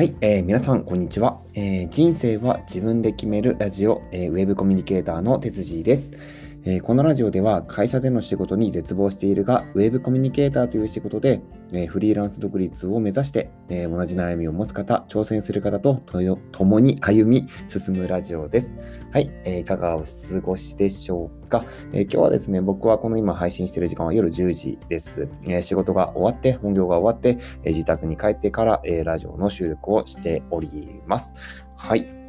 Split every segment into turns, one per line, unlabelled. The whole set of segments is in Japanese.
はい、えー、皆さん、こんにちは、えー、人生は自分で決めるラジオ、えー、ウェブコミュニケーターの哲司です。えー、このラジオでは会社での仕事に絶望しているが、ウェブコミュニケーターという仕事で、えー、フリーランス独立を目指して、えー、同じ悩みを持つ方、挑戦する方と共に歩み進むラジオです。はい、えいかがお過ごしでしょうか、え今日はですね、僕はこの今配信している時間は夜10時です。え仕事が終わって、本業が終わって、え自宅に帰ってから、えラジオの収録をしております。はい。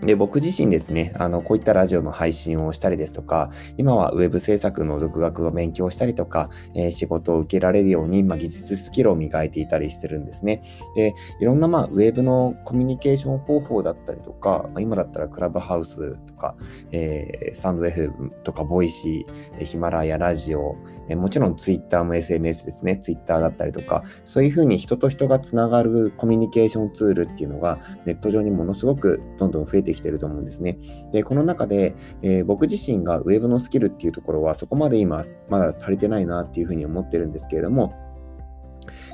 で、僕自身ですね、あの、こういったラジオの配信をしたりですとか、今はウェブ制作の独学の勉強をしたりとか、えー、仕事を受けられるように、まあ、技術スキルを磨いていたりしてるんですね。で、いろんな、まあ、ウェブのコミュニケーション方法だったりとか、まあ、今だったらクラブハウスか、えー、スタンド F とか、ボイシー、ヒマラヤラジオ、えー、もちろんツイッターも SNS ですね、ツイッターだったりとか、そういうふうに人と人がつながるコミュニケーションツールっていうのが、ネット上にものすごくどんどん増えてきてると思うんですね。で、この中で、えー、僕自身がウェブのスキルっていうところはそこまで今、まだ足りてないなっていうふうに思ってるんですけれども、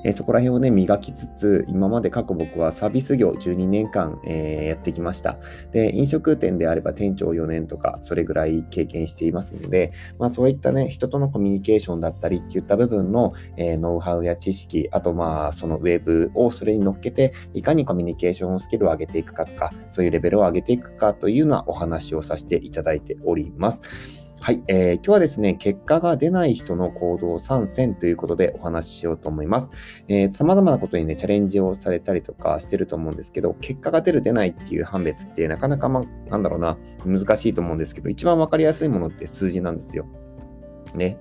えー、そこら辺をね、磨きつつ、今まで過去僕はサービス業12年間、えー、やってきました。で、飲食店であれば店長4年とか、それぐらい経験していますので、まあそういったね、人とのコミュニケーションだったりっていった部分の、えー、ノウハウや知識、あとまあそのウェブをそれに乗っけて、いかにコミュニケーションスキルを上げていくかとか、そういうレベルを上げていくかというようなお話をさせていただいております。はい、えー、今日はですね、結果が出ない人の行動参戦ということでお話ししようと思います。えー、様々なことにね、チャレンジをされたりとかしてると思うんですけど、結果が出る出ないっていう判別ってなかなかま、なんだろうな、難しいと思うんですけど、一番わかりやすいものって数字なんですよ。ね。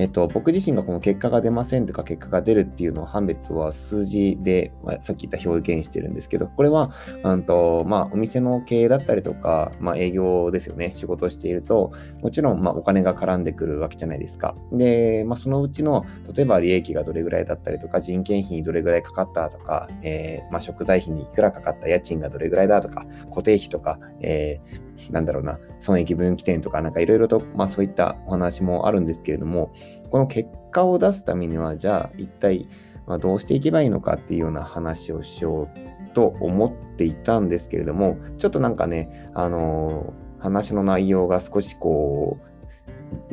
えっと、僕自身がこの結果が出ませんとか結果が出るっていうのを判別は数字で、まあ、さっき言った表現してるんですけど、これは、うんとまあ、お店の経営だったりとか、まあ、営業ですよね、仕事をしていると、もちろん、まあ、お金が絡んでくるわけじゃないですか。で、まあ、そのうちの、例えば利益がどれぐらいだったりとか、人件費にどれぐらいかかったとか、えー、まあ、食材費にいくらかかった、家賃がどれぐらいだとか、固定費とか、えー、なんだろうな、損益分岐点とか、なんかいろいろと、まあ、そういったお話もあるんですけれども、この結果を出すためには、じゃあ一体、まあ、どうしていけばいいのかっていうような話をしようと思っていたんですけれども、ちょっとなんかね、あのー、話の内容が少しこう、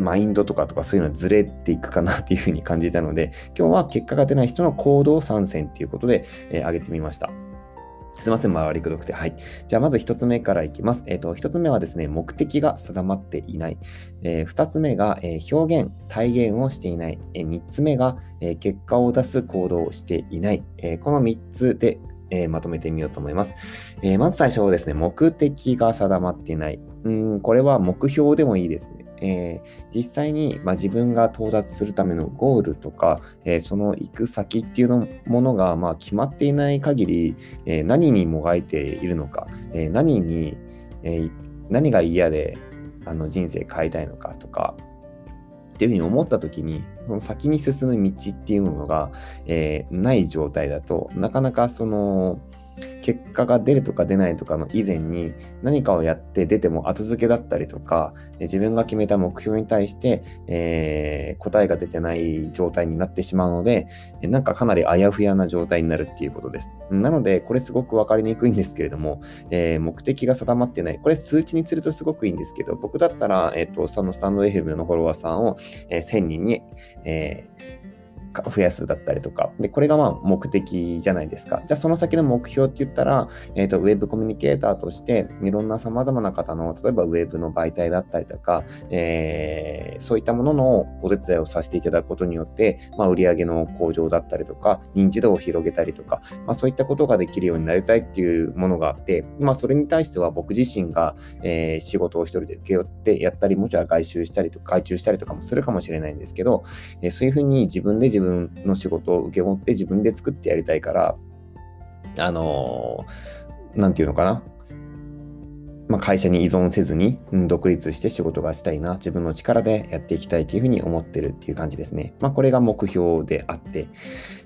マインドとかとかそういうのはずれていくかなっていうふうに感じたので、今日は結果が出ない人の行動参戦っていうことで、えー、挙げてみました。すいません、周りくどくて。はい。じゃあ、まず一つ目からいきます。えっ、ー、と、一つ目はですね、目的が定まっていない。えー、二つ目が、えー、表現、体現をしていない。えー、つ目が、えー、結果を出す行動をしていない。えー、この三つで、えー、まとめてみようと思います。えー、まず最初はですね、目的が定まっていない。うん、これは目標でもいいですね。えー、実際に、まあ、自分が到達するためのゴールとか、え、その行く先っていうのものが、まあ、決まっていない限り、え、何にもがいているのか、え何に、え何が嫌であの人生変えたいのかとか、っていうふうに思った時に、その先に進む道っていうものが、えない状態だとなかなかその結果が出るとか出ないとかの以前に何かをやって出ても後付けだったりとか自分が決めた目標に対して、えー、答えが出てない状態になってしまうのでなんかかなりあやふやな状態になるっていうことです。なのでこれすごく分かりにくいんですけれども、えー、目的が定まってないこれ数値にするとすごくいいんですけど僕だったら、えーと、そのスタンド FM のフォロワーさんを、え、1000人に、えー増やすだったりとか。で、これがまあ目的じゃないですか。じゃあその先の目標って言ったら、えっ、ー、と、ウェブコミュニケーターとして、いろんな様々な方の、例えばウェブの媒体だったりとか、えー、そういったもののお手伝いをさせていただくことによって、まあ、売上の向上だったりとか、認知度を広げたりとか、まあ、そういったことができるようになりたいっていうものがあって、まあ、それに対しては僕自身が、えー、仕事を一人で請け負ってやったり、もちろん外周したりとか、外注したりとかもするかもしれないんですけど、えー、そういうふうに自分で自分分の仕事を受け持って自分で作ってやりたいから、あのー、なんていうのかな。まあ、会社に依存せずに、うん、独立して仕事がしたいな、自分の力でやっていきたいというふうに思ってるっていう感じですね。まあ、これが目標であって、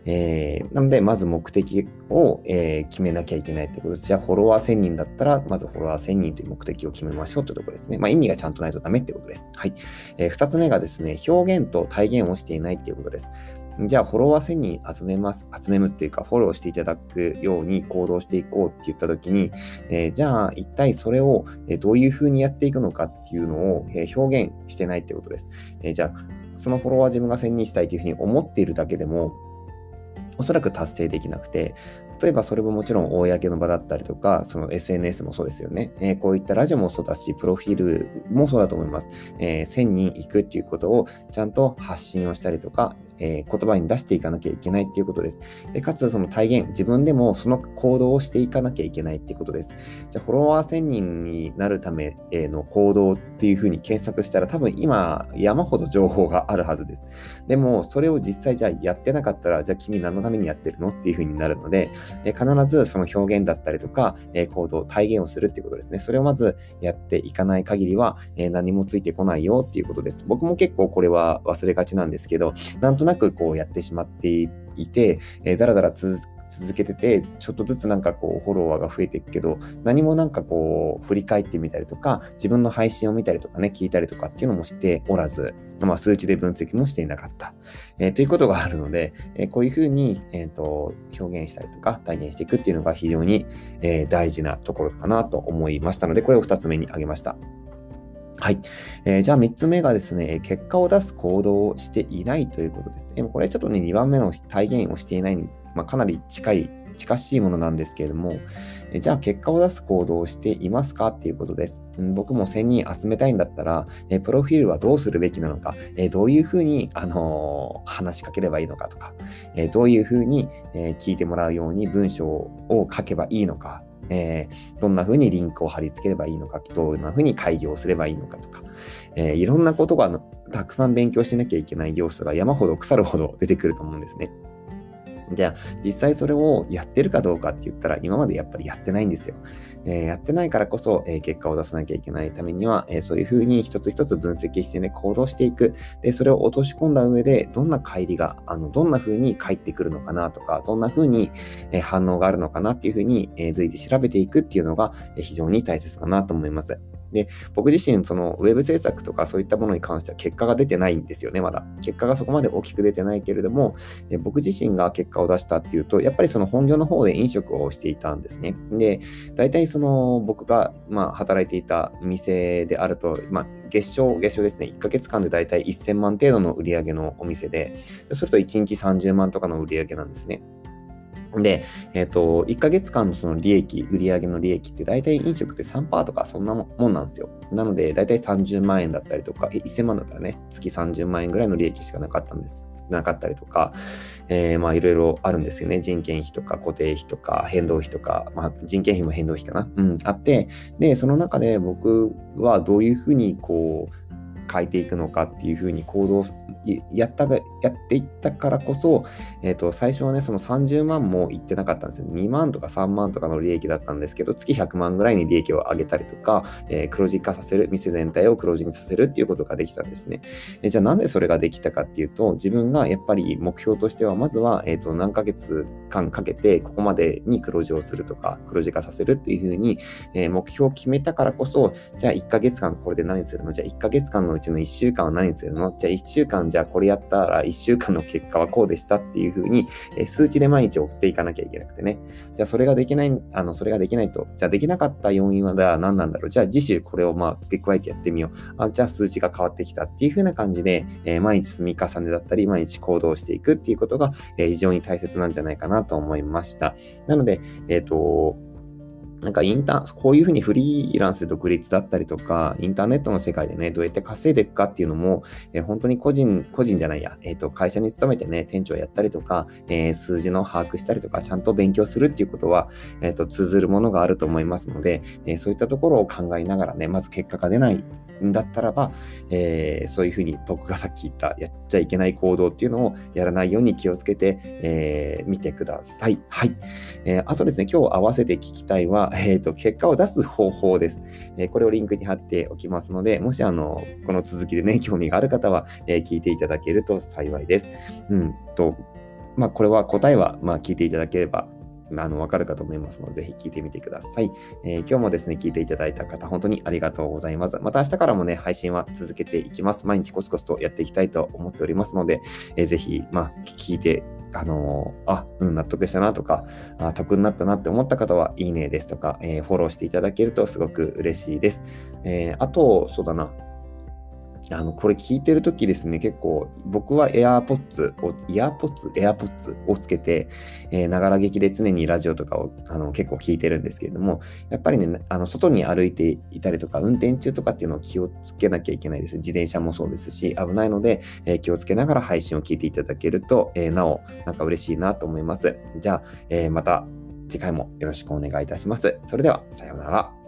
えー、なので、まず目的を、えー、決めなきゃいけないってことです。じゃあ、フォロワー1000人だったら、まずフォロワー1000人という目的を決めましょうというところですね。まあ、意味がちゃんとないとダメってことです。はい。えー、2つ目がですね、表現と体現をしていないっていうことです。じゃあフォロワー1000人集めます、集めむっていうか、フォローしていただくように行動していこうって言ったときに、えー、じゃあ一体それをどういうふうにやっていくのかっていうのを表現してないってことです。えー、じゃあ、そのフォロワー自分が1000人したいというふうに思っているだけでも、おそらく達成できなくて、例えばそれももちろん公の場だったりとか、その SNS もそうですよね。えー、こういったラジオもそうだし、プロフィールもそうだと思います。えー、1000人行くっていうことをちゃんと発信をしたりとか、えー、言葉に出していかなきゃいけないっていうことです。でかつ、その体現、自分でもその行動をしていかなきゃいけないっていうことです。じゃあ、フォロワー1000人になるための行動っていうふうに検索したら、多分今、山ほど情報があるはずです。でも、それを実際じゃあやってなかったら、じゃあ君何のためにやってるのっていうふうになるので、え、必ずその表現だったりとか、え、行動、体現をするっていうことですね。それをまずやっていかない限りは、え、何もついてこないよっていうことです。僕も結構これは忘れがちなんですけど、なんとなくこうやってしまっていて、えー、だらだら続けてて、ちょっとずつなんかこうフォロワーが増えていくけど、何もなんかこう振り返ってみたりとか、自分の配信を見たりとかね、聞いたりとかっていうのもしておらず、まあ数値で分析もしていなかった。えー、ということがあるので、えー、こういうふうに、えーと、表現したりとか体現していくっていうのが非常に、えー、大事なところかなと思いましたので、これを2つ目に挙げました。はい。えー、じゃあ3つ目がですね、結果を出す行動をしていないということです。でもこれちょっとね、2番目の体現をしていない、まあ、かなり近い、近しいものなんですけれども、えじゃあ結果を出す行動をしていますかっていうことです。ん、僕も1000人集めたいんだったら、えプロフィールはどうするべきなのか、えどういうふうに、あのー、話しかければいいのかとか、えどういうふうに、え聞いてもらうように文章を書けばいいのか、えー、どんな風にリンクを貼り付ければいいのか、どんな風に開業すればいいのかとか、えー、いろんなことがたくさん勉強しなきゃいけない要素が山ほど腐るほど出てくると思うんですね。じゃあ、実際それをやってるかどうかって言ったら、今までやっぱりやってないんですよ。えー、やってないからこそ、えー、結果を出さなきゃいけないためには、えー、そういうふうに一つ一つ分析してね、行動していく。で、それを落とし込んだ上で、どんな乖離が、あの、どんなふうに返ってくるのかなとか、どんなふうに、え反応があるのかなっていうふうに、え随時調べていくっていうのが、え非常に大切かなと思います。で、僕自身、そのウェブ制作とかそういったものに関しては結果が出てないんですよね、まだ。結果がそこまで大きく出てないけれども、え僕自身が結果を出したっていうと、やっぱりその本業の方で飲食をしていたんですね。で、大体その僕が、まあ、働いていた店であると、まあ、月賞、月賞ですね、1ヶ月間で大体1000万程度の売り上げのお店で、そうすると1日30万とかの売り上げなんですね。で、えっ、ー、と、1ヶ月間のその利益、売上の利益って大体飲食って3%とかそんなもんなんですよ。なので、大体30万円だったりとか、1000万だったらね、月30万円ぐらいの利益しかなかったんです。なかったりとか、えー、まあいろいろあるんですよね。人件費とか固定費とか変動費とか、まあ人件費も変動費かな。うん、あって、で、その中で僕はどういうふうにこう、変えていくのかっていうふうに行動やったがやっていったからこそ、えー、と最初はねその30万もいってなかったんですよ。2万とか3万とかの利益だったんですけど月100万ぐらいに利益を上げたりとか、えー、黒字化させる店全体を黒字にさせるっていうことができたんですね、えー、じゃあなんでそれができたかっていうと自分がやっぱり目標としてはまずは、えー、と何ヶ月間かけてここまでに黒字をするとか黒字化させるっていうふうに、え、目標を決めたからこそじゃあ1ヶ月間これで何するの？じゃあ1ヶ月間のうちの1週間は何するの？じゃあ1週間じゃあこれやったら1週間の結果はこうでしたっていうふうに、え数値で毎日送っていかなきゃいけなくてね。じゃあそれができない、あの、それができないと、じゃあできなかった要因は何なんだろう。じゃあ次週これをまあ付け加えてやってみよう。あじゃあ数値が変わってきたっていうふうな感じで、えー、毎日積み重ねだったり、毎日行動していくっていうことが、えー、非常に大切なんじゃないかなと思いました。なので、えっ、ー、と、なんかインター、こういうふうにフリーランスで独立だったりとか、インターネットの世界でね、どうやって稼いでいくかっていうのも、えー、本当に個人、個人じゃないや、えっ、ー、と、会社に勤めてね、店長やったりとか、えー、数字の把握したりとか、ちゃんと勉強するっていうことは、えっ、と、通ずるものがあると思いますので、えそういったところを考えながらね、まず結果が出ないんだったらば、えそういうふうに僕がさっき言ったやっちゃいけない行動っていうのをやらないように気をつけて、え見てください。はい。えあとですね、今日合わせて聞きたいは、え、ー、と、結果を出す方法です。えー、これをリンクに貼っておきますので、もしあの、この続きでね、興味がある方は、えー、聞いていただけると幸いです。うんと、まあ、これは答えは、まあ、聞いていただければあの、わかるかと思いますので、ぜひ聞いてみてください。えー、今日もですね、聞いていただいた方、本当にありがとうございます。また明日からもね、配信は続けていきます。毎日コツコツとやっていきたいと思っておりますので、えー、ぜひ、まあ、聞いてあのー、あ、うん、納得したなとか、あ得になったなって思った方は、いいねですとか、えー、フォローしていただけるとすごく嬉しいです。えー、あと、そうだな、あの、これ聞いてるときですね、結構、僕は AirPods を、EarPods、AirPods をつけて、えながら劇で常にラジオとかをあの結構聞いてるんですけれども、やっぱりね、あの外に歩いていたりとか、運転中とかっていうのを気をつけなきゃいけないです。自転車もそうですし、危ないので、えー、気をつけながら配信を聞いていただけると、えー、なお、なんか嬉しいなと思います。じゃあ、え、また次回もよろしくお願いいたします。それでは、さようなら。